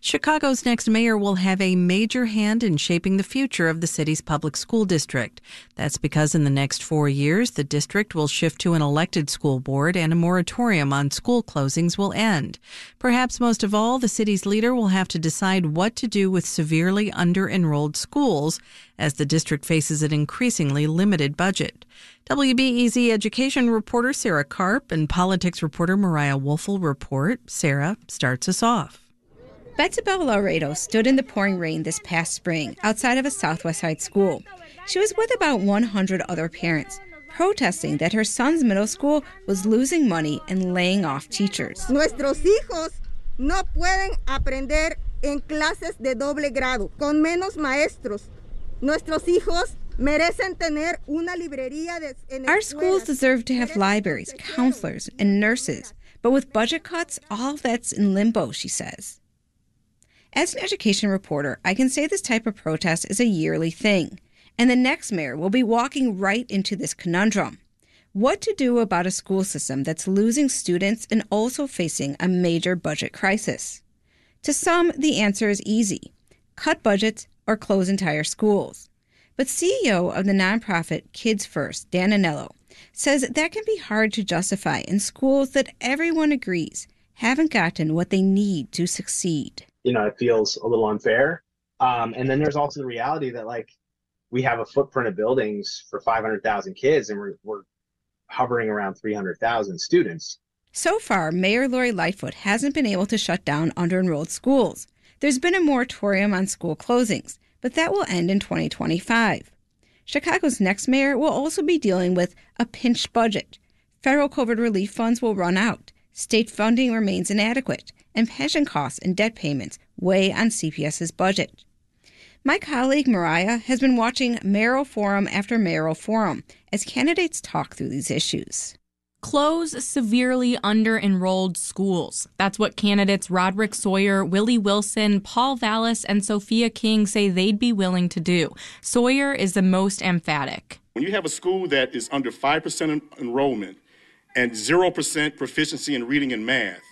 Chicago's next mayor will have a major hand in shaping the future of the city's public school district. That's because in the next four years, the district will shift to an elected school board and a moratorium on school closings will end. Perhaps most of all, the city's leader will have to decide what to do with severely under enrolled schools as the district faces an increasingly limited budget. WBEZ education reporter Sarah Karp and politics reporter Mariah Woelfel report. Sarah starts us off. Betsabel Laredo stood in the pouring rain this past spring outside of a Southwest Side school. She was with about 100 other parents protesting that her son's middle school was losing money and laying off teachers. Nuestros hijos no pueden aprender en clases de doble grado con menos maestros. Nuestros hijos merecen tener una librería de, Our schools deserve to have libraries, counselors, and nurses. But with budget cuts, all that's in limbo, she says. As an education reporter, I can say this type of protest is a yearly thing, and the next mayor will be walking right into this conundrum. What to do about a school system that's losing students and also facing a major budget crisis? To some, the answer is easy cut budgets or close entire schools. But CEO of the nonprofit Kids First, Dan Anello, says that can be hard to justify in schools that everyone agrees haven't gotten what they need to succeed you know, it feels a little unfair. Um, and then there's also the reality that like we have a footprint of buildings for 500,000 kids and we're, we're hovering around 300,000 students. So far, Mayor Lori Lightfoot hasn't been able to shut down under enrolled schools. There's been a moratorium on school closings, but that will end in 2025. Chicago's next mayor will also be dealing with a pinched budget. Federal COVID relief funds will run out. State funding remains inadequate and pension costs and debt payments weigh on CPS's budget. My colleague Mariah has been watching mayoral forum after mayoral forum as candidates talk through these issues. Close severely under enrolled schools. That's what candidates Roderick Sawyer, Willie Wilson, Paul Vallas, and Sophia King say they'd be willing to do. Sawyer is the most emphatic. When you have a school that is under 5% enrollment and 0% proficiency in reading and math,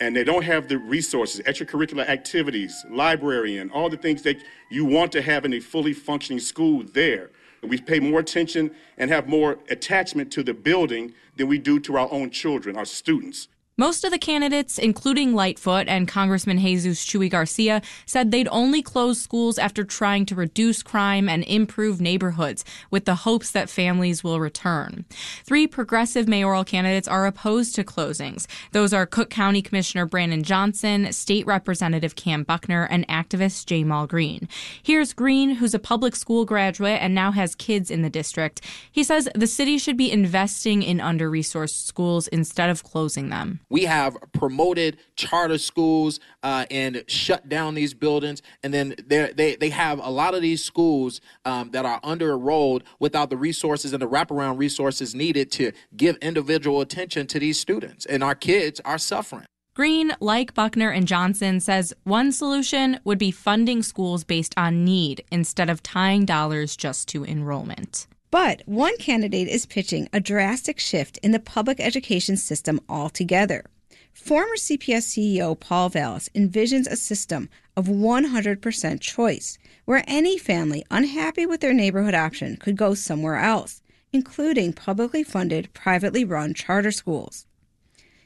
and they don't have the resources, extracurricular activities, library, and all the things that you want to have in a fully functioning school there. We pay more attention and have more attachment to the building than we do to our own children, our students. Most of the candidates, including Lightfoot and Congressman Jesus Chuy Garcia, said they'd only close schools after trying to reduce crime and improve neighborhoods with the hopes that families will return. Three progressive mayoral candidates are opposed to closings. Those are Cook County Commissioner Brandon Johnson, State Representative Kam Buckner, and activist Ja'Mal Green. Here's Green, who's a public school graduate and now has kids in the district. He says the city should be investing in under resourced schools instead of closing them. We have promoted charter schools uh, and shut down these buildings, and then they they have a lot of these schools um, that are under enrolled without the resources and the wraparound resources needed to give individual attention to these students, and our kids are suffering. Green, like Buckner and Johnson, says one solution would be funding schools based on need instead of tying dollars just to enrollment. But one candidate is pitching a drastic shift in the public education system altogether. Former CPS CEO Paul Vallas envisions a system of 100% choice, where any family unhappy with their neighborhood option could go somewhere else, including publicly funded, privately run charter schools.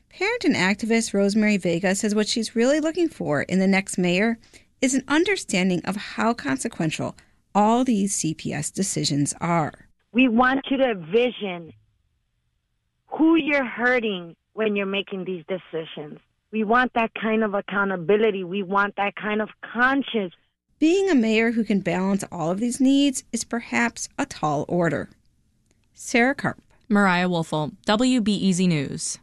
Parent and activist Rosemary Vega says what she's really looking for in the next mayor is an understanding of how consequential all these CPS decisions are. We want you to envision who you're hurting when you're making these decisions. We want that kind of accountability. We want that kind of conscience. Being a mayor who can balance all of these needs is perhaps a tall order. Sarah Karp. Mariah Woelfel, WBEZ News.